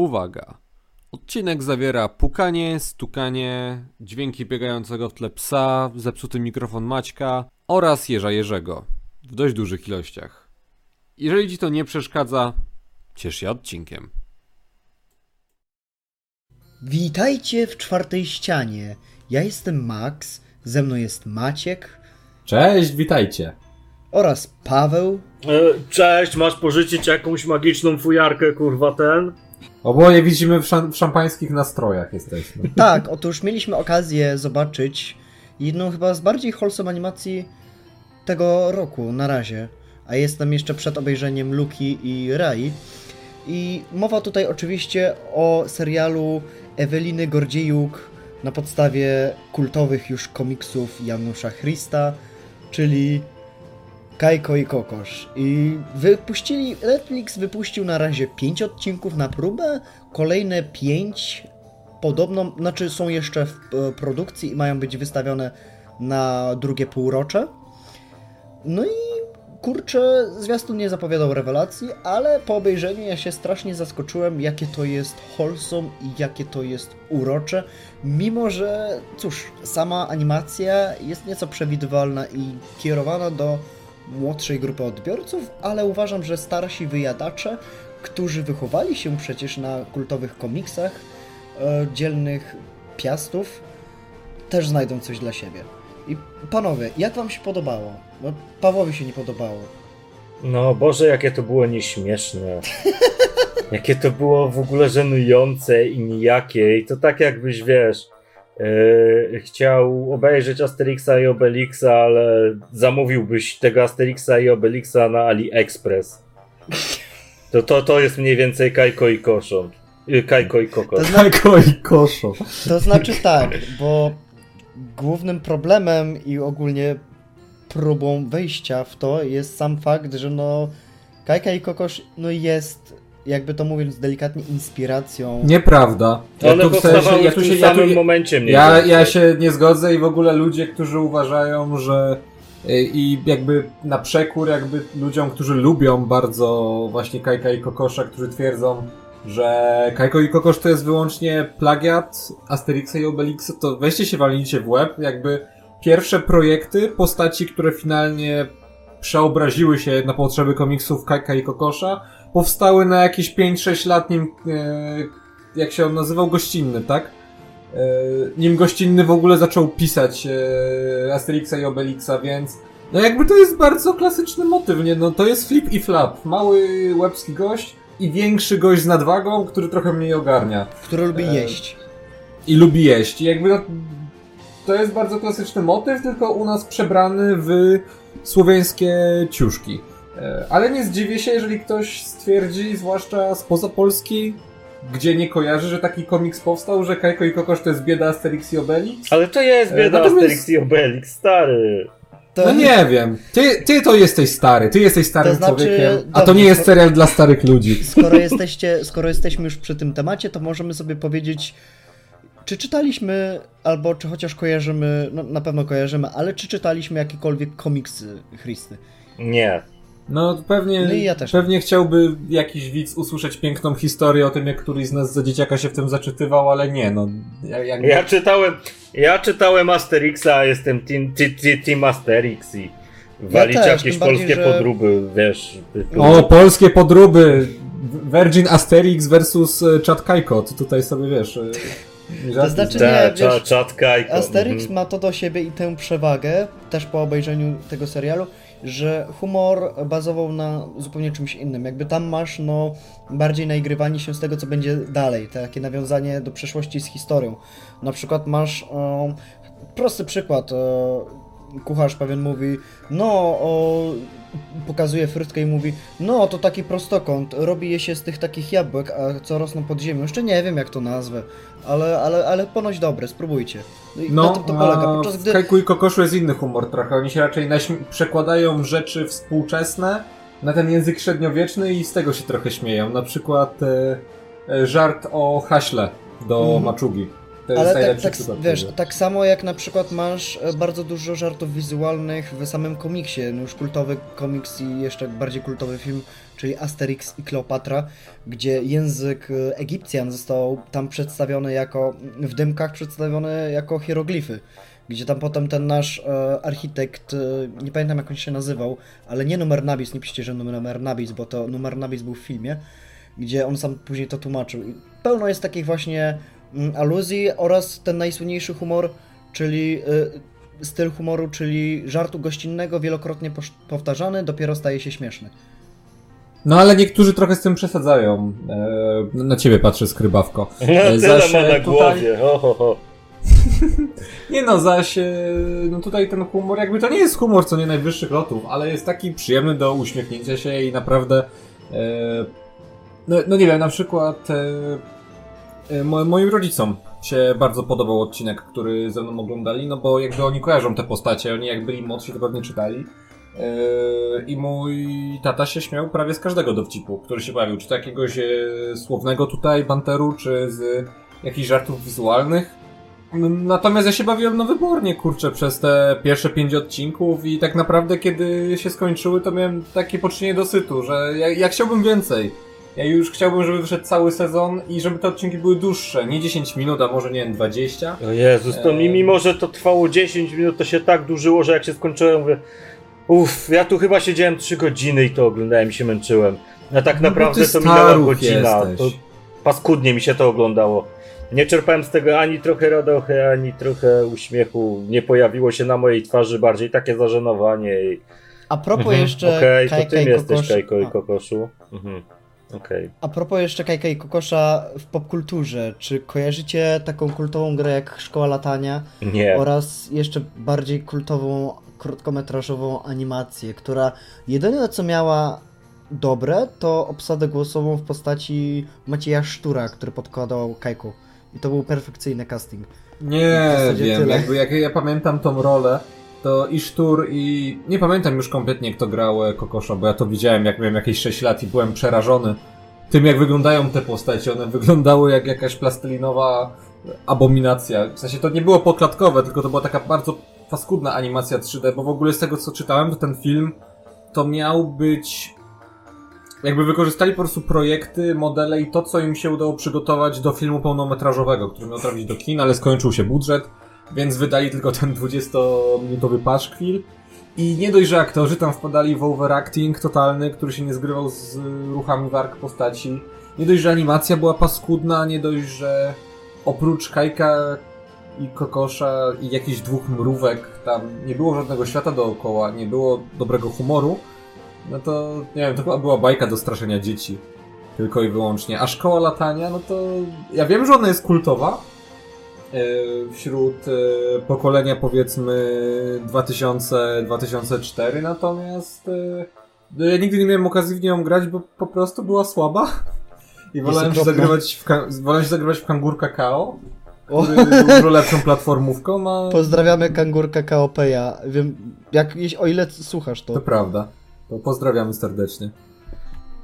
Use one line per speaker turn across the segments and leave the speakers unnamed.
Uwaga! Odcinek zawiera pukanie, stukanie, dźwięki biegającego w tle psa, zepsuty mikrofon Maćka oraz jeża Jerzego w dość dużych ilościach. Jeżeli ci to nie przeszkadza, ciesz się odcinkiem.
Witajcie w czwartej ścianie. Ja jestem Max, ze mną jest Maciek
Cześć, witajcie.
oraz Paweł.
E, Cześć, masz pożyczyć jakąś magiczną fujarkę, kurwa, ten?
Oboje widzimy w, szam- w szampańskich nastrojach jesteśmy.
Tak, otóż mieliśmy okazję zobaczyć jedną chyba z bardziej wholesome animacji tego roku na razie. A jestem jeszcze przed obejrzeniem Luki i Rai. I mowa tutaj oczywiście o serialu Eweliny Gordziejuk na podstawie kultowych już komiksów Janusza Christa, czyli Kajko i Kokosz. I wypuścili, Netflix wypuścił na razie 5 odcinków na próbę, kolejne 5 podobno, znaczy są jeszcze w e, produkcji i mają być wystawione na drugie półrocze. No i kurczę, zwiastun nie zapowiadał rewelacji, ale po obejrzeniu ja się strasznie zaskoczyłem, jakie to jest wholesome i jakie to jest urocze, mimo że, cóż, sama animacja jest nieco przewidywalna i kierowana do młodszej grupy odbiorców, ale uważam, że starsi wyjadacze, którzy wychowali się przecież na kultowych komiksach, e, dzielnych piastów, też znajdą coś dla siebie. I panowie, jak wam się podobało? No, Pawłowi się nie podobało.
No Boże, jakie to było nieśmieszne. jakie to było w ogóle żenujące i nijakie. I to tak jakbyś, wiesz, chciał obejrzeć Asterixa i Obelixa, ale zamówiłbyś tego Asterixa i Obelixa na AliExpress. To, to, to jest mniej więcej Kajko i Koszon. Y, Kajko i Koko.
To, zna-
Kajko i koszo.
to znaczy tak, bo głównym problemem i ogólnie próbą wejścia w to jest sam fakt, że no Kajka i Kokosz no jest, jakby to mówiąc delikatnie, inspiracją.
Nieprawda. Ja
One
tu w sensie-
powstawały
ja
w
tu
tym
się- ja tu-
samym momencie mniej
Ja, ja się nie zgodzę i w ogóle ludzie, którzy uważają, że y, i jakby na przekór jakby ludziom, którzy lubią bardzo właśnie Kajka i Kokosza, którzy twierdzą, że Kajko i Kokosz to jest wyłącznie plagiat Asterixa i Obelixa, to weźcie się walnijcie w łeb, jakby pierwsze projekty, postaci, które finalnie przeobraziły się na potrzeby komiksów Kajka i Kokosza, powstały na jakieś 5-6 lat, nim, e, jak się on nazywał, gościnny, tak? E, nim gościnny w ogóle zaczął pisać e, Asterixa i Obelixa, więc no jakby to jest bardzo klasyczny motyw, nie? No to jest flip i flap. Mały łebski gość i większy gość z nadwagą, który trochę mniej ogarnia.
który lubi jeść.
I lubi jeść. I jakby no, to jest bardzo klasyczny motyw, tylko u nas przebrany w słowiańskie ciuszki. E, Ale nie zdziwię się, jeżeli ktoś stwierdzi, zwłaszcza spoza Polski, gdzie nie kojarzy, że taki komiks powstał, że Kajko i Kokosz to jest bieda Asterix i Obelix.
Ale to jest
E,
bieda
natomiast-
Asterix i Obelix, stary.
To,
No nie wiem. Ty, ty to jesteś stary, ty jesteś starym
To znaczy,
człowiekiem, a to nie jest serial dla starych ludzi.
Skoro jesteście, skoro jesteśmy już przy tym temacie, to możemy sobie powiedzieć, czy czytaliśmy, albo czy chociaż kojarzymy, no na pewno kojarzymy, ale czy czytaliśmy jakiekolwiek komiksy Christy?
Nie.
No pewnie,
No ja też.
pewnie chciałby jakiś widz usłyszeć piękną historię o tym, jak któryś z nas za dzieciaka się w tym zaczytywał, ale nie, no. Jak.
Ja czytałem, ja czytałem Asterixa, a jestem team, team, team Asterix i walić
też,
jakieś
bardziej,
polskie
że-
podróby, wiesz.
O, polskie podróby! Virgin Asterix versus e, Chad Kajko. Ty tutaj sobie wiesz. e, nie żartuj
znaczy nie, wiesz, Asterix
mhm.
ma to do siebie i tę przewagę, też po obejrzeniu tego serialu, że humor bazował na zupełnie czymś innym. Jakby tam masz no bardziej naigrywanie się z tego, co będzie dalej, takie nawiązanie do przeszłości z historią. Na przykład masz e, prosty przykład. E, kucharz pewien mówi, no, o, pokazuje frytkę i mówi, no to taki prostokąt, robi je się z tych takich jabłek, a co rosną pod ziemią. Jeszcze nie wiem jak to nazwę, ale, ale, ale ponoć dobre, spróbujcie. No, i na
No,
tym to polega. Podczas
w
gdy
Kajku i Kokoszu jest inny humor trochę. Oni się raczej przekładają rzeczy współczesne na ten język średniowieczny i z tego się trochę śmieją. Na przykład e, e, żart o haśle do
Mhm.
maczugi. To
Ale tak, tak, wiesz, tak samo jak na przykład masz e, bardzo dużo żartów wizualnych w samym komiksie, no już kultowy komiks i jeszcze bardziej kultowy film, czyli Asterix i Kleopatra, gdzie język e, Egipcjan został tam przedstawiony jako, w dymkach przedstawiony jako hieroglify. Gdzie tam potem ten nasz e, architekt, e, nie pamiętam jak on się nazywał, ale nie numer Nabis, nie piszcie, że numer Nabis, bo to numer Nabis był w filmie, gdzie on sam później to tłumaczył. I pełno jest takich właśnie aluzji oraz ten najsłynniejszy humor, czyli y, styl humoru, czyli żartu gościnnego, wielokrotnie powtarzany, dopiero staje się śmieszny.
No ale niektórzy trochę z tym przesadzają. E, na ciebie patrzę skrybawko.
No
E,
tyle
zaś,
ma na
tutaj-
głowie. Ho, ho, ho.
Nie no, zaś e, no tutaj ten humor, jakby to nie jest humor co nie najwyższych lotów, ale jest taki przyjemny do uśmiechnięcia się i naprawdę e, no, no nie wiem, na przykład e, mo, moim rodzicom się bardzo podobał odcinek, który ze mną oglądali, no bo jakby oni kojarzą te postacie, oni jak byli młodsi, to pewnie czytali. E, I mój tata się śmiał prawie z każdego dowcipu, który się bawił. Czy to jakiegoś e, słownego tutaj banteru, czy z jakichś żartów wizualnych. Natomiast ja się bawiłem no wybornie, kurczę, przez te pierwsze pięć odcinków i tak naprawdę kiedy się skończyły, to miałem takie poczynienie dosytu, że ja, ja chciałbym więcej. Ja już chciałbym, żeby wyszedł cały sezon i żeby te odcinki były dłuższe, nie 10 minut, a może nie wiem, 20.
O Jezus, to mi, mimo że to trwało 10 minut, to się tak dłużyło, że jak się skończyłem, mówię, uff, ja tu chyba siedziałem 3 godziny i to oglądałem i się męczyłem. A tak
No
naprawdę to minęła godzina.
jesteś.
To paskudnie mi się to oglądało. Nie czerpałem z tego ani trochę radochy, ani trochę uśmiechu. Nie pojawiło się na mojej twarzy bardziej takie zażenowanie. I...
A propos
Mhm,
jeszcze
Okej, to
Kajka
tym jesteś
Kokosz-
Kajko i Kokoszu. Mhm. Okej.
a propos jeszcze Kajka i Kokosza w popkulturze, czy kojarzycie taką kultową grę jak Szkoła Latania
Nie.
oraz jeszcze bardziej kultową krótkometrażową animację, która jedyne co miała dobre to obsadę głosową w postaci Macieja Sztura, który podkładał Kajku. I to był perfekcyjny casting.
Nie wiem,
tyle.
jakby jak ja pamiętam tą rolę, to i Sztur i... Nie pamiętam już kompletnie kto grał e, Kokosza, bo ja to widziałem jak miałem jakieś 6 lat i byłem przerażony tym jak wyglądają te postacie. One wyglądały jak jakaś plastelinowa abominacja. W sensie to nie było poklatkowe, tylko to była taka bardzo paskudna animacja 3D, bo w ogóle z tego co czytałem, to ten film to miał być jakby wykorzystali po prostu projekty, modele i to, co im się udało przygotować do filmu pełnometrażowego, który miał trafić do kin, ale skończył się budżet, więc wydali tylko ten 20-minutowy paszkwil. I nie dość, że aktorzy tam wpadali w overacting totalny, który się nie zgrywał z ruchami warg postaci. Nie dość, że animacja była paskudna, nie dość, że oprócz Kajka i Kokosza i jakichś dwóch mrówek tam nie było żadnego świata dookoła, nie było dobrego humoru, no to nie wiem, to chyba była bajka do straszenia dzieci. Tylko i wyłącznie. A szkoła latania, no to ja wiem, że ona jest kultowa wśród e, pokolenia powiedzmy 2000-2004, natomiast e, ja nigdy nie miałem okazji w nią grać, bo po prostu była słaba. I wolałem się, zagrywać w, ka- wolałem się zagrywać w Kangur Kakao,
O,
który był dużo lepszą platformówką, a
pozdrawiamy kangurka KOP-ja. Wiem, jak, o ile słuchasz to.
to prawda. To pozdrawiamy serdecznie.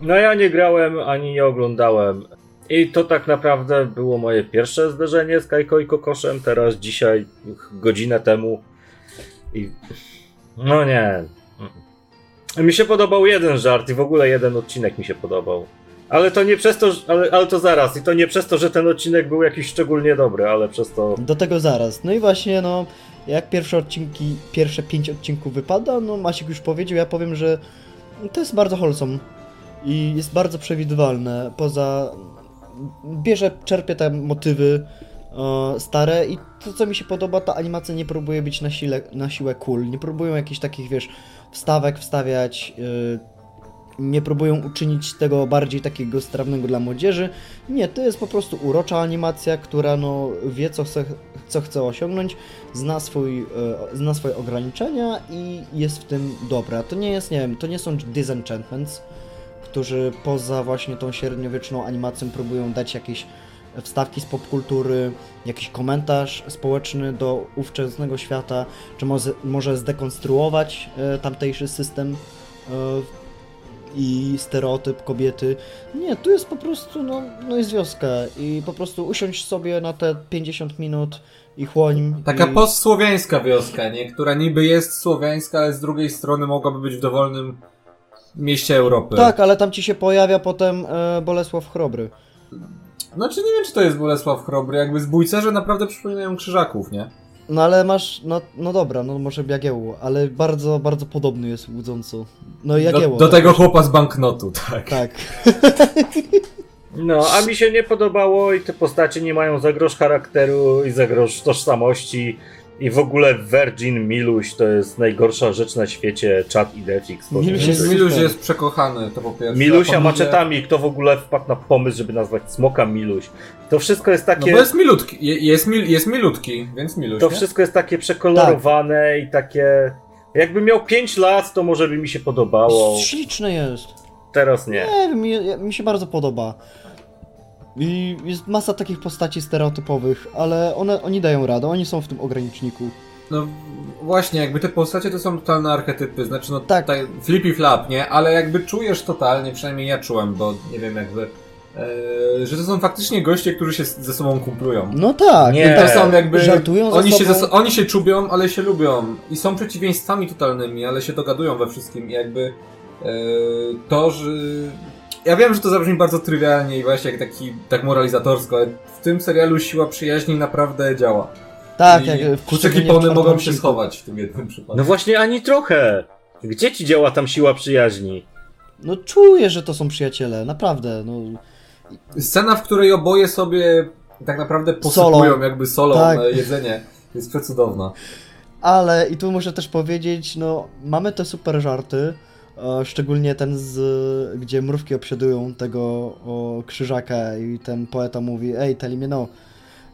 No ja nie grałem ani nie oglądałem. I to tak naprawdę było moje pierwsze zderzenie z Kajko i Kokoszem. Teraz dzisiaj, godzinę temu. I. No nie. Mi się podobał jeden żart i w ogóle jeden odcinek mi się podobał. Ale to nie przez to, ale, ale to zaraz. I to nie przez to, że ten odcinek był jakiś szczególnie dobry, ale przez to.
Do tego zaraz. No i właśnie, no, jak pierwsze odcinki, pierwsze pięć odcinków wypada, no Maciek już powiedział, ja powiem, że to jest bardzo wholesome i jest bardzo przewidywalne. Poza. Bierze, czerpie te motywy e, stare i to, co mi się podoba, ta animacja nie próbuje być na, sile, na siłę cool. Nie próbują jakichś takich, wiesz, wstawek wstawiać. e, nie próbują uczynić tego bardziej takiego strawnego dla młodzieży. Nie, to jest po prostu urocza animacja, która no, wie, co chce, co chce osiągnąć, zna, swój, e, zna swoje ograniczenia i jest w tym dobra. To nie jest, nie wiem, to nie są Disenchantments, którzy poza właśnie tą średniowieczną animacją próbują dać jakieś wstawki z popkultury, jakiś komentarz społeczny do ówczesnego świata, czy może, może zdekonstruować e, tamtejszy system e, i stereotyp kobiety. Nie, tu jest po prostu, no, no jest wioska i po prostu usiądź sobie na te 50 minut i chłoń.
Taka
i...
postsłowiańska wioska, nie? Która niby jest słowiańska, ale z drugiej strony mogłaby być w dowolnym mieście Europy.
Tak, ale tam ci się pojawia potem e, Bolesław Chrobry.
Znaczy nie wiem, czy to jest Bolesław Chrobry, jakby zbójcerze naprawdę przypominają krzyżaków, nie?
No ale masz, no, no dobra, no może Jagiełło, ale bardzo, bardzo podobny jest łudząco. No i Jagiełło.
Do, do
tak
tego chłopa z banknotu, tak.
Tak.
No, a mi się nie podobało i te postacie nie mają za grosz charakteru i za grosz tożsamości. I w ogóle Virgin Miluś to jest najgorsza rzecz na świecie, chat i powiem.
Miluś jest
Miluś jest przekochany, to po pierwsze.
Milusia maczetami, kto w ogóle wpadł na pomysł, żeby nazwać smoka Miluś. To wszystko jest
No
takie...
bo jest milutki, je- jest, mil, jest milutki, więc Miluś,
To
nie?
wszystko jest takie przekolorowane i takie. Jakby miał 5 lat, to może by mi się podobało.
Śliczne jest.
Teraz nie.
Nie mi, mi się bardzo podoba. I jest masa takich postaci stereotypowych, ale one, oni dają radę, oni są w tym ograniczniku.
No właśnie, jakby te postacie to są totalne archetypy, znaczy no
Tak.
tak. flippy flap, nie? Ale jakby czujesz totalnie, przynajmniej ja czułem, bo nie wiem jakby, e, że to są faktycznie goście, którzy się ze sobą kumplują.
No tak.
Nie.
To
tak,
są jakby,
żartują ze
oni, się
sobą.
ze, oni się czubią, ale się lubią i są przeciwieństwami totalnymi, ale się dogadują we wszystkim i jakby e, to, że... Ja wiem, że to zabrzmi bardzo trywialnie i właśnie jak taki, tak moralizatorsko, ale w tym serialu siła przyjaźni naprawdę działa.
Tak,
I
jak w
mogą się schować w tym jednym przypadku.
No właśnie ani trochę. Gdzie ci działa tam siła przyjaźni?
No czuję, że to są przyjaciele, naprawdę. No,
Scena, w której oboje sobie tak naprawdę posypują
Solą.
jakby solą
Tak.
jedzenie, jest przecudowna.
Ale i tu muszę też powiedzieć, no mamy te super żarty, szczególnie ten z, gdzie mrówki obsiadują tego o, krzyżaka i ten poeta mówi, ej, tell me no.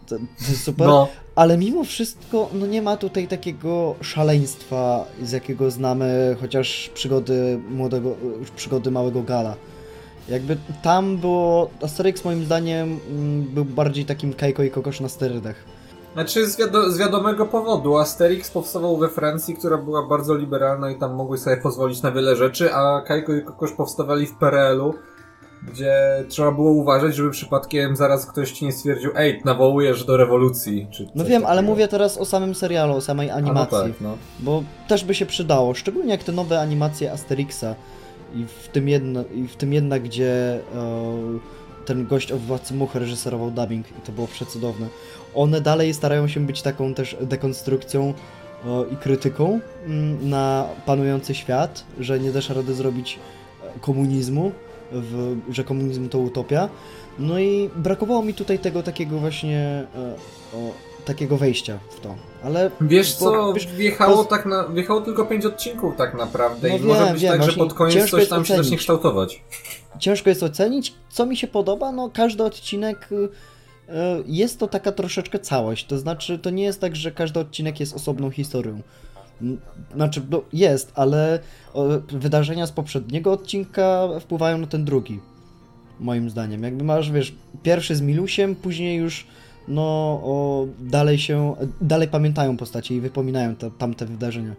To, to jest super,
No,
ale mimo wszystko, no nie ma tutaj takiego szaleństwa, z jakiego znamy chociaż przygody młodego, przygody małego Gala. Jakby tam było, Asterix moim zdaniem mm, był bardziej takim Kajko i Kokosz na sterydach.
Znaczy z, wiado- z wiadomego powodu. Asterix powstawał we Francji, która była bardzo liberalna i tam mogły sobie pozwolić na wiele rzeczy, a Kajko i Kokosz powstawali w PRL-u, gdzie trzeba było uważać, żeby przypadkiem zaraz ktoś ci nie stwierdził ej, nawołujesz do rewolucji. Czy
No wiem, ale mówię teraz o samym serialu, o samej
no
animacji.
tak, no.
Bo też by się przydało, szczególnie jak te nowe animacje Asterixa i w tym, jedno, i w tym jedna, gdzie e, ten gość od Władcy Much reżyserował dubbing i to było przecudowne. One dalej starają się być taką też dekonstrukcją e, i krytyką mm, na panujący świat, że nie dasz rady zrobić e, komunizmu, w, że komunizm to utopia. No i brakowało mi tutaj tego takiego właśnie e, o, takiego wejścia w to. Ale
Wiesz
Bo,
co,
wiesz,
wjechało, tak na, wjechało tylko pięć odcinków tak naprawdę
No
i może
wiem,
być
wiem,
tak, że pod koniec coś tam się zacznie kształtować.
ciężko jest ocenić, co mi się podoba. No, każdy odcinek y, y, jest to taka troszeczkę całość. To znaczy, to nie jest tak, że każdy odcinek jest osobną historią. Znaczy, no, jest, ale wydarzenia z poprzedniego odcinka wpływają na ten drugi. Moim zdaniem. Jakby masz, wiesz, pierwszy z Milusiem, później już no o, dalej się, dalej pamiętają postacie i wypominają te, tamte wydarzenia.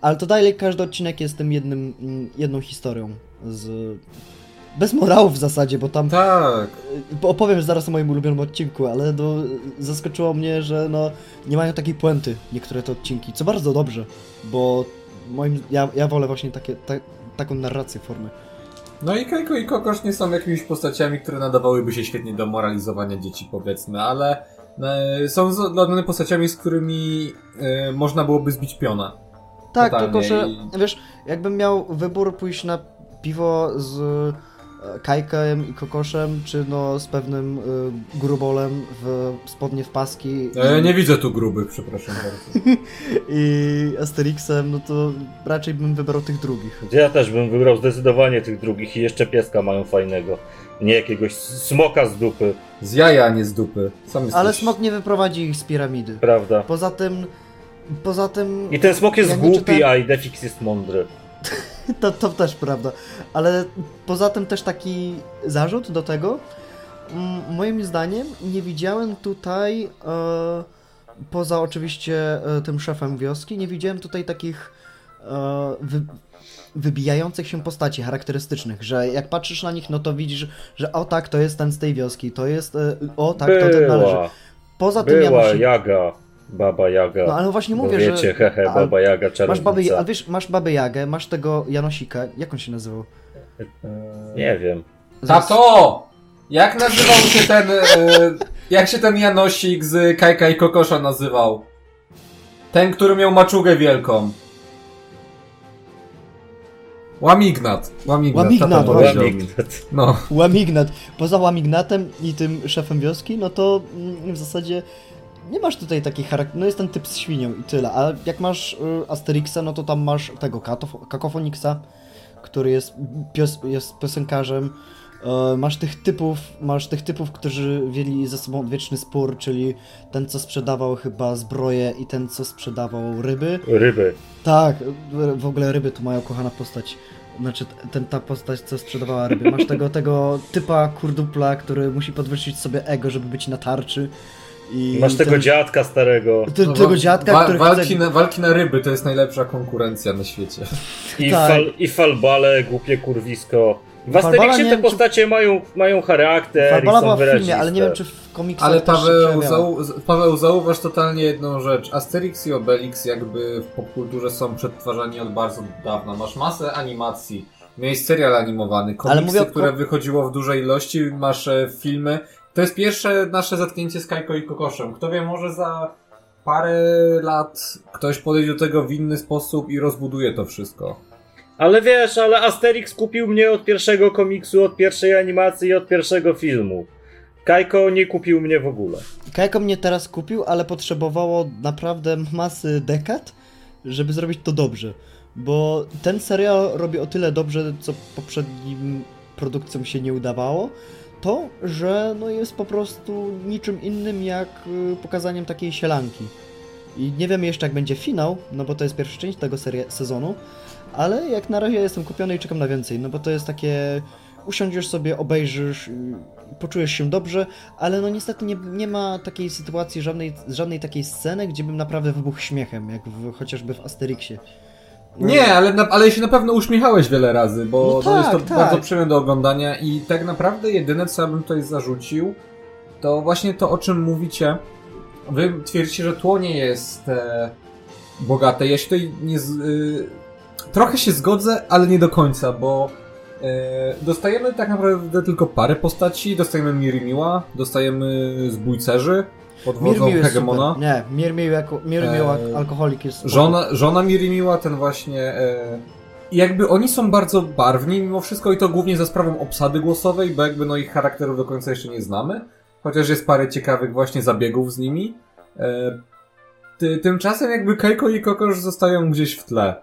Ale to dalej każdy odcinek jest tym jednym, mm, jedną historią z... Bez morału w zasadzie, bo tam
Tak.
y, opowiem zaraz o moim ulubionym odcinku, ale no, zaskoczyło mnie, że no, nie mają takiej puenty niektóre te odcinki, co bardzo dobrze, bo moim, ja, ja wolę właśnie takie, ta, taką narrację formy.
No i Kajko i Kokosz nie są jakimiś postaciami, które nadawałyby się świetnie do moralizowania dzieci, powiedzmy, ale e, są z- odlane postaciami, z którymi e, można byłoby zbić piona.
Tak,
Totalnie
tylko że, wiesz, jakbym miał wybór pójść na piwo z Kajkiem i Kokoszem, czy no z pewnym y, grubolem w spodnie w paski
E, nie widzę tu grubych, przepraszam bardzo.
i Asterixem, no to raczej bym wybrał tych drugich.
Ja też bym wybrał zdecydowanie tych drugich i jeszcze pieska mają fajnego. Nie jakiegoś smoka z dupy,
Z jaja, a nie z dupy. Sam
Ale smok nie wyprowadzi ich z piramidy.
prawda?
Poza tym, poza tym,
I ten smok jest
Ja
głupi,
czytałem-
a Idefix jest mądry.
to, to też prawda, ale poza tym też taki zarzut do tego, mm, moim zdaniem nie widziałem tutaj, e, poza oczywiście e, tym szefem wioski, nie widziałem tutaj takich e, wy, wybijających się postaci charakterystycznych, że jak patrzysz na nich, no to widzisz, że o tak, to jest ten z tej wioski, to jest, e, o tak, to ten należy.
Była,
Poza tym
była
Janosik,
Jaga, Baba Jaga.
no ale właśnie
Bo
mówię,
wiecie,
że...
hehe,
a-
Baba Jaga
Masz babę,
czarownica.
a wiesz, masz babę Jagę, masz tego Janosika, jak on się nazywał?
Nie wiem.
Tato! Jak nazywał się ten... E, jak się ten Janosik z Kajka i Kokosza nazywał? Ten, który miał maczugę wielką. Łamignat. Łamignat.
Łamignat.
Łamignat.
No.
Łamignat. Poza Łamignatem i tym szefem wioski, no to mm, w zasadzie nie masz tutaj takich charakterów. No jest ten typ z świnią i tyle. A jak masz y, Asterixa, no to tam masz tego Kakofonixa, który jest, pios- jest piosenkarzem. E, Masz tych typów, masz tych typów, którzy mieli ze sobą wieczny spór, czyli ten, co sprzedawał chyba zbroję i ten, co sprzedawał ryby.
Ryby.
Tak, w ogóle ryby tu mają kochana postać. Znaczy, ten, ta postać, co sprzedawała ryby. Masz tego, tego typa kurdupla, który musi podwyższyć sobie ego, żeby być na tarczy. I
Masz tego
ten,
dziadka starego.
te,
No,
tego dziadka,
wa-
który
walki,
chce...
na, walki na ryby to jest najlepsza konkurencja na świecie.
I,
Tak.
fal, I falbale, głupie kurwisko. W Asterixie te
wiem, czy-
postacie mają, mają charakter
Farbala
i są
była w filmie, ale nie wiem, czy w komiksach
Ale Paweł, zau, Paweł, zauważ totalnie jedną rzecz. Asterix i Obelix jakby w popkulturze są przetwarzani od bardzo dawna. Masz masę animacji, miałeś serial animowany, komiksy,
mówię o ko-
które wychodziło w dużej ilości, masz e, filmy. To jest pierwsze nasze zetknięcie z Kajko i Kokoszem. Kto wie, może za parę lat ktoś podejdzie do tego w inny sposób i rozbuduje to wszystko.
Ale wiesz, ale Asterix kupił mnie od pierwszego komiksu, od pierwszej animacji i od pierwszego filmu. Kajko nie kupił mnie w ogóle.
Kajko mnie teraz kupił, ale potrzebowało naprawdę masy dekad, żeby zrobić to dobrze. Bo ten serial robi o tyle dobrze, co poprzednim produkcjom się nie udawało, to, że no jest po prostu niczym innym jak y, pokazaniem takiej sielanki. I nie wiemy jeszcze jak będzie finał, no bo to jest pierwsza część tego sezonu, ale jak na razie jestem kupiony i czekam na więcej, no bo to jest takie usiądziesz sobie, obejrzysz, poczujesz się dobrze, ale no niestety nie, nie ma takiej sytuacji, żadnej, żadnej takiej sceny, gdzie bym naprawdę wybuchł śmiechem, jak w, chociażby w Asterixie. No,
Nie, ale, na, ale się na pewno uśmiechałeś wiele razy, bo
No
to jest to
tak, tak.
bardzo przyjemne do oglądania i tak naprawdę jedyne, co ja bym tutaj zarzucił, to właśnie to, o czym mówicie. Wy twierdzicie, że tło nie jest e, bogate. Ja się tutaj nie... Z, y, trochę się zgodzę, ale nie do końca, bo e, dostajemy tak naprawdę tylko parę postaci. Dostajemy Mirimiła, dostajemy zbójcerzy pod wodzą
Mirmił
Hegemona.
Nie, Mirmił jako Mirmił
Eee,
alkoholik jest spoko.
Żona, żona Mirimiła, ten właśnie. E, jakby oni są bardzo barwni mimo wszystko i to głównie za sprawą obsady głosowej, bo jakby no ich charakterów do końca jeszcze nie znamy. Chociaż jest parę ciekawych właśnie zabiegów z nimi. E, ty, tymczasem jakby Keiko i Kokosz zostają gdzieś w tle.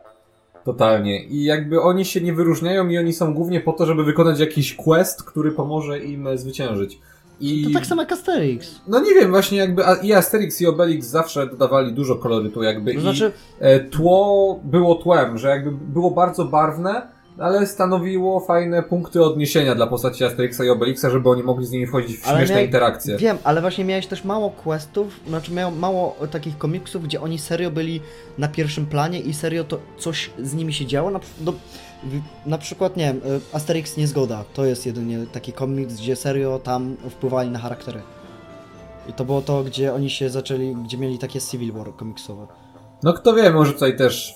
Totalnie. I jakby oni się nie wyróżniają i oni są głównie po to, żeby wykonać jakiś quest, który pomoże im e, zwyciężyć. I...
To tak samo jak Asterix.
No nie wiem, właśnie jakby i Asterix i Obelix zawsze dodawali dużo kolorytu jakby
To
i
znaczy,
e, tło było tłem, że jakby było bardzo barwne, ale stanowiło fajne punkty odniesienia dla postaci Asterixa i Obelixa, żeby oni mogli z nimi wchodzić w
Ale
śmieszne
miał-
interakcje.
Wiem, ale właśnie miałeś też mało questów, znaczy miał mało takich komiksów, gdzie oni serio byli na pierwszym planie i serio to coś z nimi się działo. Na, w- na przykład, nie wiem, y, Asterix Niezgoda, to jest jedynie taki komiks, gdzie serio tam wpływali na charaktery. I to było to, gdzie oni się zaczęli, gdzie mieli takie Civil War komiksowe.
No kto wie, może tutaj też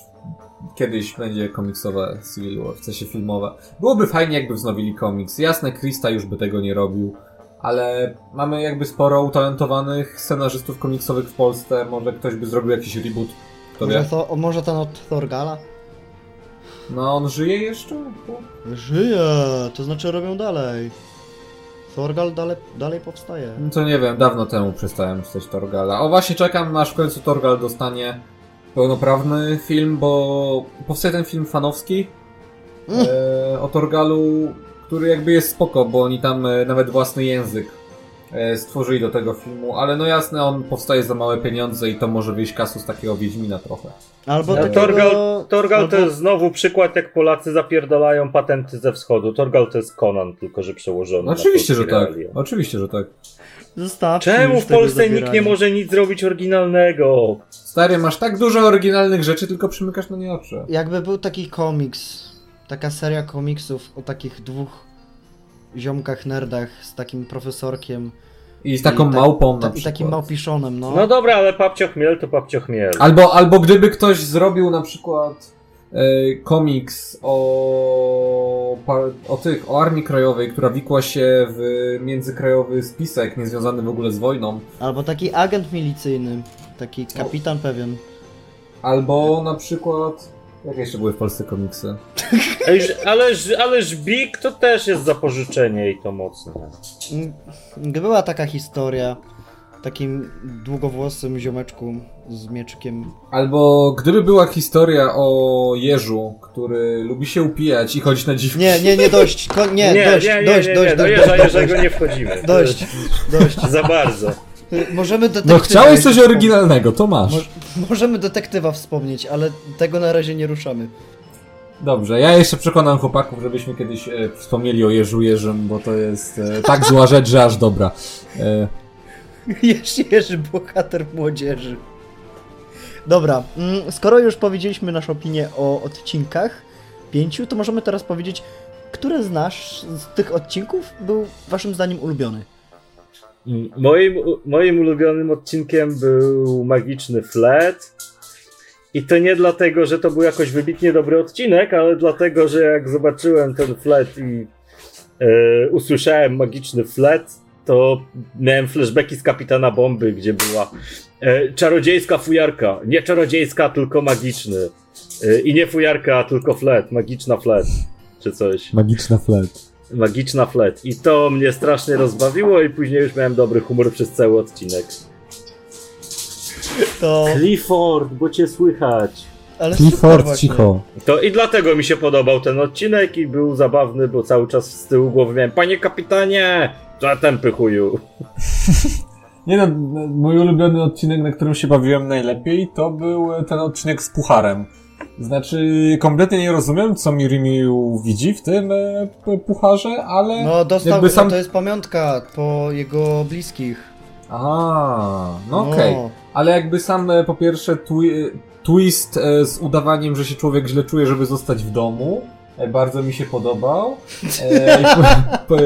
kiedyś będzie komiksowe Civil War, w sensie filmowe. Byłoby fajnie, jakby wznowili komiks. Jasne, Krista już by tego nie robił, ale mamy jakby sporo utalentowanych scenarzystów komiksowych w Polsce. Może ktoś by zrobił jakiś reboot. Kto
Może,
wie?
to, może ten od Thorgala?
No, on żyje jeszcze?
Żyje, to znaczy robią dalej. Thorgal dalej, dalej powstaje.
No to nie wiem, dawno temu przestałem czytać Torgala. O właśnie czekam, aż w końcu Torgal dostanie pełnoprawny film, bo powstaje ten film fanowski
Mm.
e, o Torgalu, który jakby jest spoko, bo oni tam e, nawet własny język e, stworzyli do tego filmu, ale no jasne, on powstaje za małe pieniądze i to może wyjść kasu z takiego Wiedźmina trochę.
Albo
No,
takiego...
Torgal, Torgal to
albo-
jest znowu przykład, jak Polacy zapierdalają patenty ze wschodu. Torgal to jest Conan, tylko że przełożony na
oczywiście, że tak. Oczywiście, że tak.
Zostawcie
Czemu w Polsce nikt nie może nic zrobić oryginalnego?
Stary, masz tak dużo oryginalnych rzeczy, tylko przymykasz na nie oczy.
Jakby był taki komiks, taka seria komiksów o takich dwóch ziomkach nerdach z takim profesorkiem
I z taką
i tak-
małpą na
ta, i
przykład.
takim małpiszonem, no.
No dobra, ale papcio chmiel to papcio chmiel.
Albo, albo gdyby ktoś zrobił na przykład e, komiks o, o tych, o Armii Krajowej, która wikła się w międzykrajowy spisek, niezwiązany w ogóle z wojną.
Albo taki agent milicyjny, taki kapitan pewien.
Albo na przykład... Jakie jeszcze były w Polsce komiksy?
Ej, Ależ, ależ Big to też jest zapożyczenie i to mocne.
Mm, Była taka historia, takim długowłosym ziomeczku z mieczykiem.
Albo gdyby była historia o Jeżu, który lubi się upijać i chodzić na dziwki.
Nie, nie, nie, dość, ko- nie,
nie,
dość,
nie, nie,
dość,
nie,
dość,
nie, do
dość,
Jerza
dość,
Jerzego nie wchodzimy.
dość, dość.
Za bardzo.
Y, Możemy detektywa
No chciałeś coś oryginalnego, to masz.
Moż- możemy detektywa wspomnieć, ale tego na razie nie ruszamy.
Dobrze, ja jeszcze przekonam chłopaków, żebyśmy kiedyś e, wspomnieli o Jeżu Jerzym, bo to jest e, tak zła rzecz, że aż dobra. E,
Jerzy, Jerzy, bohater młodzieży. Dobra, mm, skoro już powiedzieliśmy naszą opinię o odcinkach pięciu, to możemy teraz powiedzieć, który z nasz z tych odcinków był waszym zdaniem ulubiony?
Moim, moim ulubionym odcinkiem był Magiczny Flet. I to nie dlatego, że to był jakoś wybitnie dobry odcinek, ale dlatego, że jak zobaczyłem ten flet i e, usłyszałem magiczny flet, to miałem flashbacki z Kapitana Bomby, gdzie była e, czarodziejska fujarka. Nie czarodziejska, tylko magiczny. E, I nie fujarka, tylko flet. Magiczna flet. Czy coś.
magiczna flet.
Magiczna flet. I to mnie strasznie rozbawiło i później już miałem dobry humor przez cały odcinek.
To...
Clifford, bo cię słychać.
Ale super właśnie.
To i dlatego mi się podobał ten odcinek i był zabawny, bo cały czas z tyłu głowy miałem Panie kapitanie! Co tępy chuju?
Nie no, mój ulubiony odcinek, na którym się bawiłem najlepiej, to był ten odcinek z pucharem. Znaczy, kompletnie nie rozumiem, co Mirimiu widzi w tym e, pucharze, ale
No dostał,
jakby sam...
no to jest pamiątka po jego bliskich.
Aha, no okej. Ale jakby sam e, po pierwsze twi twist e, z udawaniem, że się człowiek źle czuje, żeby zostać w domu, e, bardzo mi się podobał. E, po, po,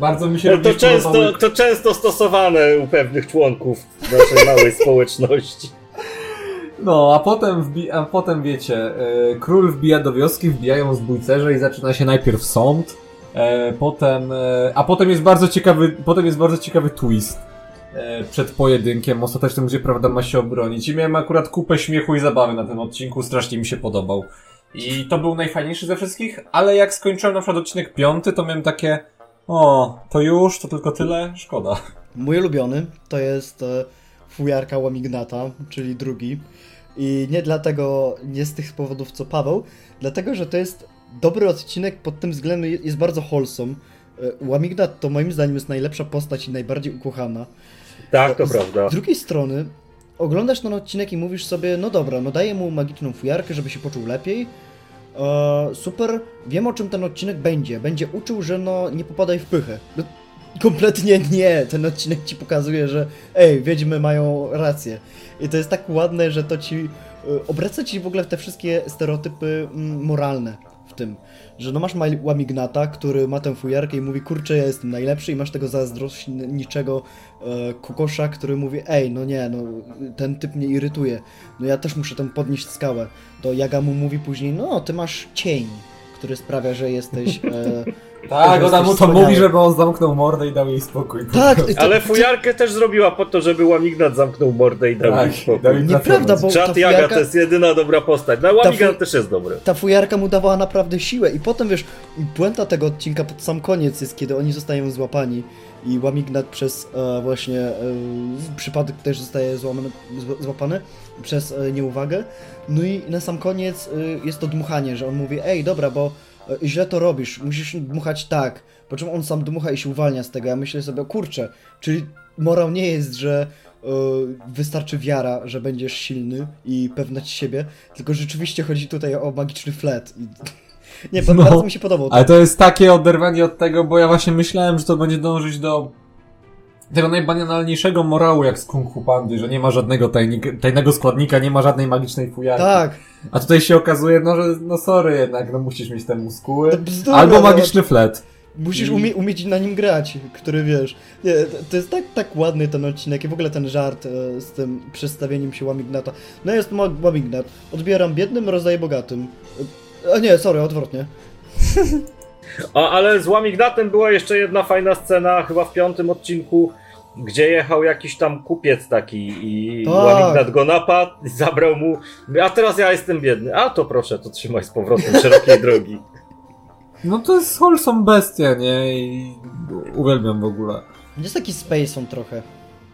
bardzo mi się
No to, często,
podobały-
to często stosowane u pewnych członków naszej małej społeczności.
No, a potem, wbi- a potem wiecie, e, król wbija do wioski, wbijają zbójcerze i zaczyna się najpierw sąd, e, potem, e, a potem jest bardzo ciekawy, potem jest bardzo ciekawy twist przed pojedynkiem ostatecznym, gdzie prawda ma się obronić. I miałem akurat kupę śmiechu i zabawy na tym odcinku, strasznie mi się podobał. I to był najfajniejszy ze wszystkich, ale jak skończyłem na przykład odcinek piąty, to miałem takie, o, to już, to tylko tyle, szkoda.
Mój ulubiony to jest fujarka Łamignata, czyli drugi. I nie dlatego, nie z tych powodów co Paweł, dlatego, że to jest dobry odcinek pod tym względem, je- jest bardzo wholesome. E, Łamignat to moim zdaniem jest najlepsza postać i najbardziej ukochana.
Tak, to
Z
prawda.
drugiej strony, oglądasz ten odcinek i mówisz sobie, no dobra, no daję mu magiczną fujarkę, żeby się poczuł lepiej. E, super, wiem o czym ten odcinek będzie. Będzie uczył, że no nie popadaj w pychę. No, kompletnie nie. Ten odcinek ci pokazuje, że ej, wiedźmy mają rację. I to jest tak ładne, że to ci e, obraca ci w ogóle te wszystkie stereotypy mm, moralne w tym. Że no masz Łamignata, który ma tę fujarkę i mówi, kurczę, ja jestem najlepszy i masz tego zazdrośniczego e, kokosza, który mówi, ej, no nie, no ten typ mnie irytuje, no ja też muszę tam podnieść skałę. To Jaga mu mówi później, no ty masz cień, który sprawia, że jesteś... E,
Tak, ona mu to
wspaniały.
mówi, żeby on zamknął mordę i dał jej spokój.
Tak, to-
Ale fujarkę też zrobiła po to, żeby Łamignat zamknął mordę i dał
Tak,
jej spokój.
dał
Nieprawda, bo ta
Czat Jaga
fujarka,
to jest jedyna dobra postać. No Łamignat
fu-
też jest dobry.
ta fujarka mu dawała naprawdę siłę i potem, wiesz, puenta tego odcinka pod sam koniec jest, kiedy oni zostają złapani i Łamignat przez e, właśnie e, przypadek też zostaje złamany, zł- złapany przez e, nieuwagę. No i na sam koniec e, jest to dmuchanie, że on mówi, ej, dobra, bo źle to robisz, musisz dmuchać tak. Po czym on sam dmucha i się uwalnia z tego. Ja myślę sobie, kurczę, czyli morał nie jest, że e, wystarczy wiara, że będziesz silny i pewność siebie, tylko rzeczywiście chodzi tutaj o magiczny flet. I... Nie,
No,
bardzo mi się podobał.
Ale to jest takie oderwanie od tego, bo ja właśnie myślałem, że to będzie dążyć do tego najbanalniejszego morału jak z Kung Fu Pandy, że nie ma żadnego tajnik, tajnego składnika, nie ma żadnej magicznej fujarki.
Tak.
A tutaj się okazuje, no że no sorry jednak, no musisz mieć te muskuły.
Bzdura,
Albo
no.
magiczny flet.
Musisz umie, umieć na nim grać, który wiesz. Nie, to, jest tak, tak ładny ten odcinek i w ogóle ten żart e, z tym przedstawieniem się Łamignata. No jest Łamignat. Odbieram biednym, rozdaję bogatym. E, A nie, sorry, odwrotnie.
A, ale z Łamignatem była jeszcze jedna fajna scena, chyba w piątym odcinku, gdzie jechał jakiś tam kupiec taki i
Tak.
Łamignat go napadł, i zabrał mu, a teraz ja jestem biedny, a to proszę, to trzymaj z powrotem szerokiej drogi.
No to jest wholesome bestia, nie? I uwielbiam w ogóle.
Jest taki space on trochę.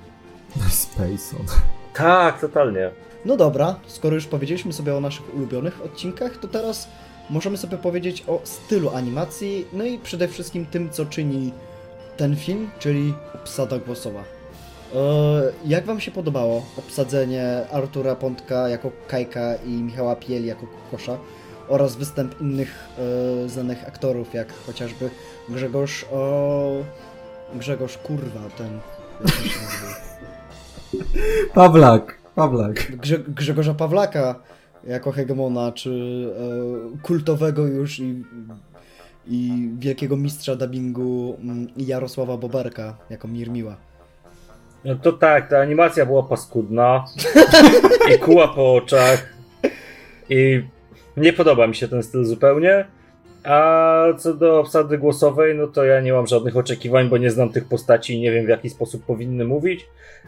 Space on.
Tak, totalnie.
No dobra, skoro już powiedzieliśmy sobie o naszych ulubionych odcinkach, to teraz możemy sobie powiedzieć o stylu animacji, no i przede wszystkim tym, co czyni ten film, czyli obsada głosowa. Eee, jak wam się podobało obsadzenie Artura Pątka jako Kajka i Michała Pieli jako Kokosza oraz występ innych e, znanych aktorów, jak chociażby Grzegorz... O, Grzegorz, kurwa, ten...
Pawlak. Pawlak.
Grze Grzegorza Pawlaka jako hegemona, czy e, kultowego już i, i wielkiego mistrza dubbingu mm, Jarosława Boberka jako Mirmiła.
No to tak, ta animacja była paskudna i kuła po oczach i nie podoba mi się ten styl zupełnie. A co do obsady głosowej, no to ja nie mam żadnych oczekiwań, bo nie znam tych postaci i nie wiem w jaki sposób powinny mówić.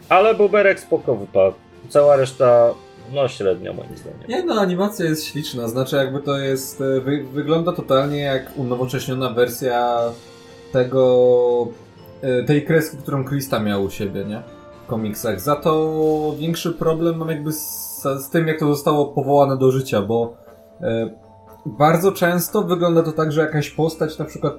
Ale Boberek spoko wypadł. Cała reszta, no średnio moim zdaniem.
Nie no, animacja jest śliczna, znaczy jakby to jest, e, wy, wygląda totalnie jak unowocześniona wersja tego, e, tej kreski, którą Krista miał u siebie, nie? W komiksach. Za to większy problem mam jakby z, z tym, jak to zostało powołane do życia, bo e, bardzo często wygląda to tak, że jakaś postać, na przykład,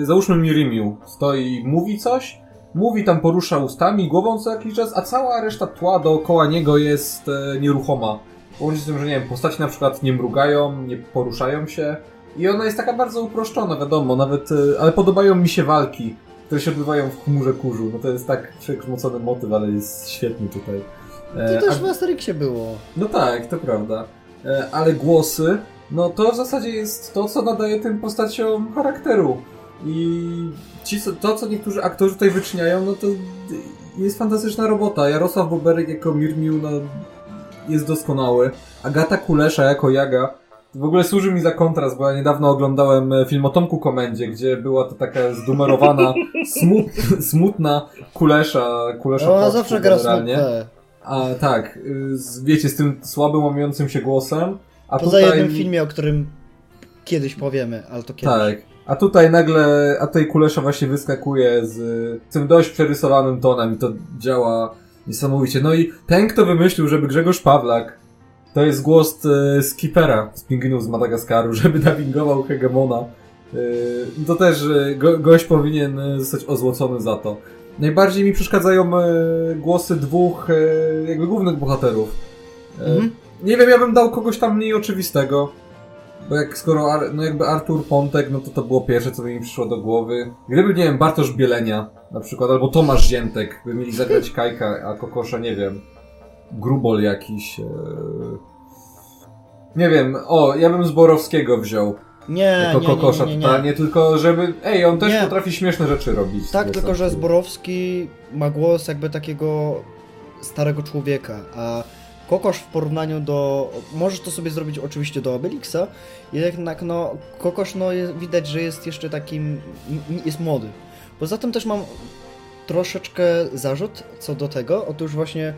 e, załóżmy Mirimiu, stoi i mówi coś, mówi tam, porusza ustami, głową co jakiś czas, a cała reszta tła dookoła niego jest e, nieruchoma. Łącznie z tym, że nie wiem, postaci na przykład nie mrugają, nie poruszają się. I ona jest taka bardzo uproszczona, wiadomo, nawet, e, ale podobają mi się walki, które się odbywają w chmurze kurzu. No to jest tak przekształcony motyw, ale jest świetny tutaj. E,
To też
a-
w Asterixie było.
no tak, to prawda. E, Ale głosy, no to w zasadzie jest to, co nadaje tym postaciom charakteru. I ci, co- to, co niektórzy aktorzy tutaj wyczyniają, no to jest fantastyczna robota. Jarosław Boberek jako Mirmił, no, jest doskonały. Agata Kulesza jako Jaga w ogóle służy mi za kontrast, bo ja niedawno oglądałem e, film o Tomku Komendzie, gdzie była to taka zdumerowana, smut, smutna Kulesza, Kulesza
Ona
Płaszczu
zawsze gra smutne.
A tak, y, z, wiecie, z tym słabym, łamiącym się głosem. A
Poza
tutaj,
jednym filmie, o którym kiedyś powiemy, ale to kiedyś.
Tak. A tutaj nagle, a tutaj Kulesza właśnie wyskakuje z tym dość przerysowanym tonem i to działa niesamowicie. No i ten, kto wymyślił, żeby Grzegorz Pawlak, to jest głos e, Skipera z Pingwinów z Madagaskaru, żeby dubbingował Hegemona. E, to też e, go, gość powinien zostać ozłocony za to. Najbardziej mi przeszkadzają głosy dwóch jakby głównych bohaterów.
Mhm.
Nie wiem, ja bym dał kogoś tam mniej oczywistego. Bo jak skoro, Ar- no jakby Artur Pontek, no to to było pierwsze, co mi przyszło do głowy. Gdyby, nie wiem, Bartosz Bielenia na przykład, albo Tomasz Ziętek, by mieli zagrać Kajka, a Kokosza, nie wiem, Grubol jakiś. E... Nie wiem, o, ja bym Zborowskiego wziął
Nie,
jako
nie,
Kokosza
nie, nie, nie,
totalnie, tylko żeby, ej, on też
Nie.
potrafi śmieszne rzeczy robić.
Tak, tylko że. Zborowski ma głos jakby takiego starego człowieka, a Kokosz w porównaniu do... Możesz to sobie zrobić oczywiście do Obelixa, jednak no, Kokosz no jest, widać, że jest jeszcze takim... jest młody. Poza tym też mam troszeczkę zarzut co do tego, otóż właśnie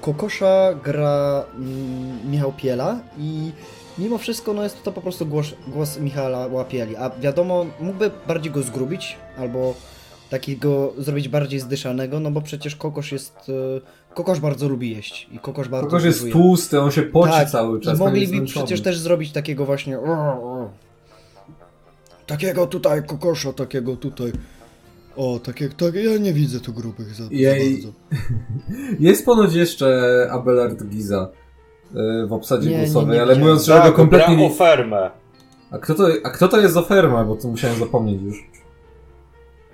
Kokosza gra mm, Michał Piela i mimo wszystko no jest to po prostu głos, głos Michała Łapieli, a wiadomo, mógłby bardziej go zgrubić, albo takiego zrobić bardziej zdyszanego, no bo przecież Kokosz jest... e, Kokosz bardzo lubi jeść i Kokosz bardzo
Kokosz jest tłusty, on się poci
Tak,
cały czas. No
mogliby przecież też zrobić takiego właśnie. Takiego tutaj kokosza, takiego tutaj. O, takie, tak, ja nie widzę tu grubych za,
Jej.
za bardzo.
Jest ponoć jeszcze Abelard Giza y, w obsadzie
Nie, nie,
głosowej,
nie
ale
widziałem.
mówiąc szczerze,
Tak,
to kompletnie nie... A kto to, a kto to jest Oferma? Bo to musiałem zapomnieć już.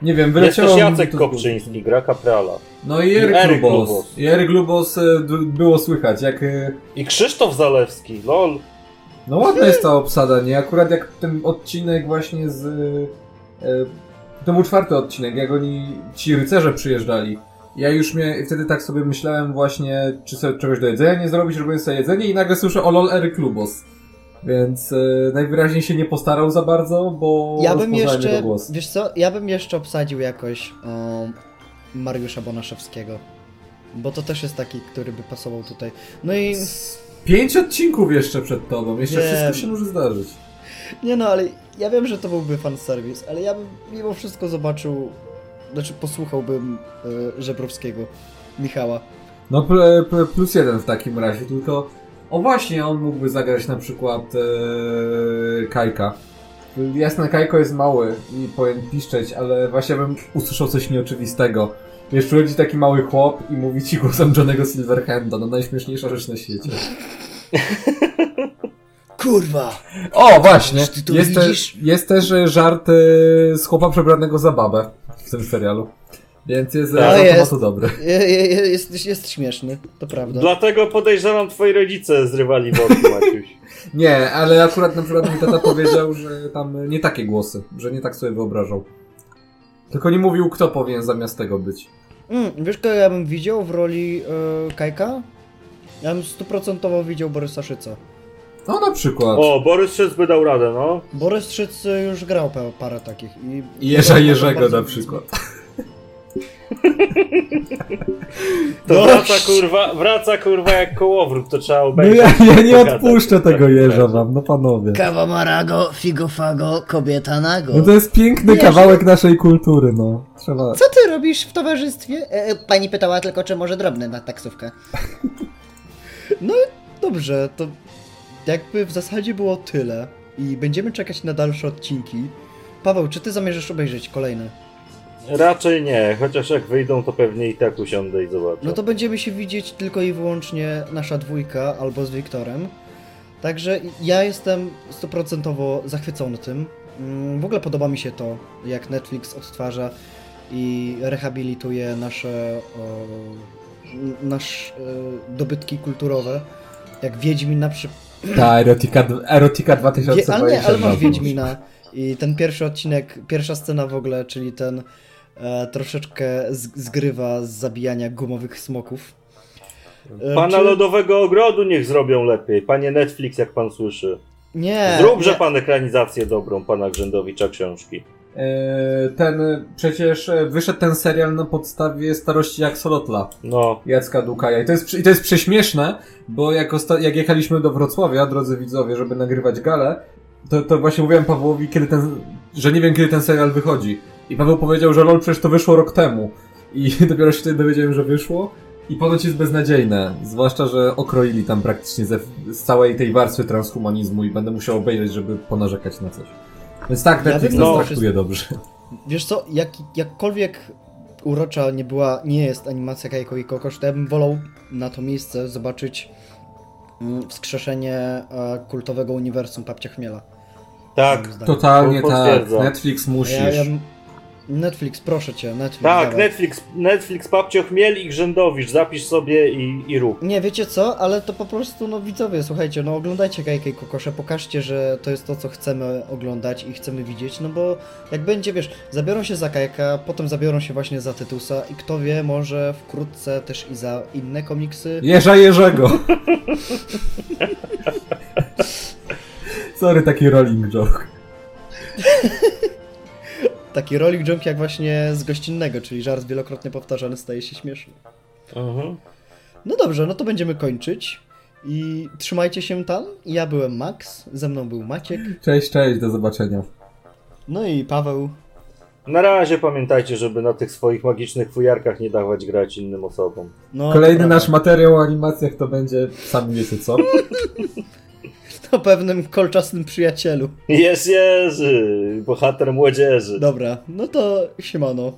Nie wiem,
Jest
wyleciało
też
mi
Jacek
to
Kopczyński, gra Kaprala.
No i Eryk
Eryk
Lubos.
Lubos.
I Eryk Lubos e, było słychać, jak... e,
I Krzysztof Zalewski, lol.
No ładna jest ta obsada, nie? Akurat jak ten odcinek właśnie z... E, to był czwarty odcinek, jak oni, ci rycerze przyjeżdżali. Ja już mnie, wtedy tak sobie myślałem właśnie, czy sobie czegoś do jedzenia nie zrobić, robiłem sobie jedzenie i nagle słyszę o lol Eryk Lubos. Więc e, najwyraźniej się nie postarał za bardzo, bo
Ja bym jeszcze,
głos.
wiesz co, ja bym jeszcze obsadził jakoś o, Mariusza Bonaszewskiego. Bo to też jest taki, który by pasował tutaj. No i
Pięć odcinków jeszcze przed tobą, jeszcze
Wiem.
wszystko się może zdarzyć.
Nie no, ale ja wiem, że to byłby fanserwis, ale ja bym mimo wszystko zobaczył, znaczy posłuchałbym e, Żebrowskiego, Michała.
No pl- pl- plus jeden w takim razie, tylko... O właśnie, on mógłby zagrać na przykład e, Kajka. Jasne, Kajko jest mały i powinien piszczeć, ale właśnie bym usłyszał coś nieoczywistego. Wiesz, przychodzi taki mały chłop i mówi ci głosem Johnego Silverhanda, no najśmieszniejsza rzecz na świecie.
Kurwa!
O, właśnie! Jest, te, jest też e, żart e, z chłopa przebranego za babę w tym serialu. Więc jest
No
no
jest.
jest. dobry.
Jest, jest śmieszny, to prawda.
Dlatego podejrzewam, twoi rodzice zrywali worki, Maciuś.
Nie, ale akurat na przykład mi tata powiedział, że tam nie takie głosy, że nie tak sobie wyobrażał. Tylko nie mówił, kto powinien zamiast tego być.
Mm, wiesz, kogo ja bym widział w roli e, Kajka? Ja bym stuprocentowo widział Borysa Szyca.
No na przykład.
O, Borys Szyc by dał radę, no.
Borys Szyc e, już grał pa- parę takich. I
I Jerza Jerzego na przykład.
To
No.
wraca kurwa, wraca kurwa jak kołowrót, to trzeba
No
obejrzeć.
ja, ja nie odpuszczę tego jeża wam, no panowie.
Kawa Marago, Figo Fago, kobieta nago.
No to jest piękny kawałek naszej kultury, no. Trzeba...
Co ty robisz w towarzystwie? E, pani pytała tylko, czy może drobny na taksówkę. No dobrze, to jakby w zasadzie było tyle i będziemy czekać na dalsze odcinki. Paweł, czy ty zamierzasz obejrzeć kolejne?
Raczej nie, chociaż jak wyjdą, to pewnie i tak usiądę i zobaczę.
No to będziemy się widzieć tylko i wyłącznie nasza dwójka albo z Wiktorem. Także ja jestem stuprocentowo zachwycony tym. Mm, W ogóle podoba mi się to, jak Netflix odtwarza i rehabilituje nasze o, nasz e, dobytki kulturowe. Jak Wiedźmin na przykład.
Ta erotika, erotika
Wie,
2020.
ale nie, ale masz. Wiedźmina. I ten pierwszy odcinek, pierwsza scena w ogóle, czyli ten e, troszeczkę zgrywa z zabijania gumowych smoków. E,
Pana
czy-
Lodowego Ogrodu niech zrobią lepiej. Panie Netflix, jak pan słyszy.
Nie.
Zróbże
nie.
pan ekranizację dobrą pana Grzędowicza książki.
E, Ten, przecież wyszedł ten serial na podstawie starości Axolotla.
No,
Jacka Dukaja. I to jest, i to jest prześmieszne, bo jak, osta- jak jechaliśmy do Wrocławia, drodzy widzowie, żeby nagrywać galę, to, to właśnie mówiłem Pawłowi, kiedy ten, że nie wiem, kiedy ten serial wychodzi. I Paweł powiedział, że lol, przecież to wyszło rok temu. I dopiero się wtedy dowiedziałem, że wyszło. I ponoć jest beznadziejne. Zwłaszcza, że okroili tam praktycznie ze, z całej tej warstwy transhumanizmu i będę musiał obejrzeć, żeby ponarzekać na coś. Więc tak,
Ja
Netflix nas traktuje dobrze.
Wiesz co, jak, jakkolwiek urocza nie była, nie jest animacja Kajko i Kokosz, to ja bym wolał na to miejsce zobaczyć mm, wskrzeszenie e, kultowego uniwersum Papcia Chmiela.
tak.
Totalnie tak. Netflix musisz.
Ja, ja, Netflix, proszę cię, Netflix.
Tak,
dawaj.
Netflix, Netflix, Papcio Chmiel i Grzędowicz, zapisz sobie i, i rób.
Nie, wiecie co, ale to po prostu, no widzowie, słuchajcie, no oglądajcie Kajkę i Kokosze, pokażcie, że to jest to, co chcemy oglądać i chcemy widzieć, no bo jak będzie, wiesz, zabiorą się za Kajka, potem zabiorą się właśnie za Tytusa i kto wie, może wkrótce też i za inne komiksy.
Jerza Jerzego. Sorry, taki rolling joke.
Taki rolling joke jak właśnie z gościnnego, czyli żart wielokrotnie powtarzany staje się śmieszny.
Mhm.
No dobrze, no to będziemy kończyć i trzymajcie się tam. Ja byłem Max, ze mną był Maciek,
Cześć, cześć, do zobaczenia.
no i Paweł.
Na razie pamiętajcie, żeby na tych swoich magicznych fujarkach nie dawać grać innym osobom.
No,
Kolejny nasz materiał o animacjach to będzie, sami wiecie co.
O pewnym kolczastym przyjacielu.
Jest Jerzy, bohater młodzieży.
Dobra, no to siemano.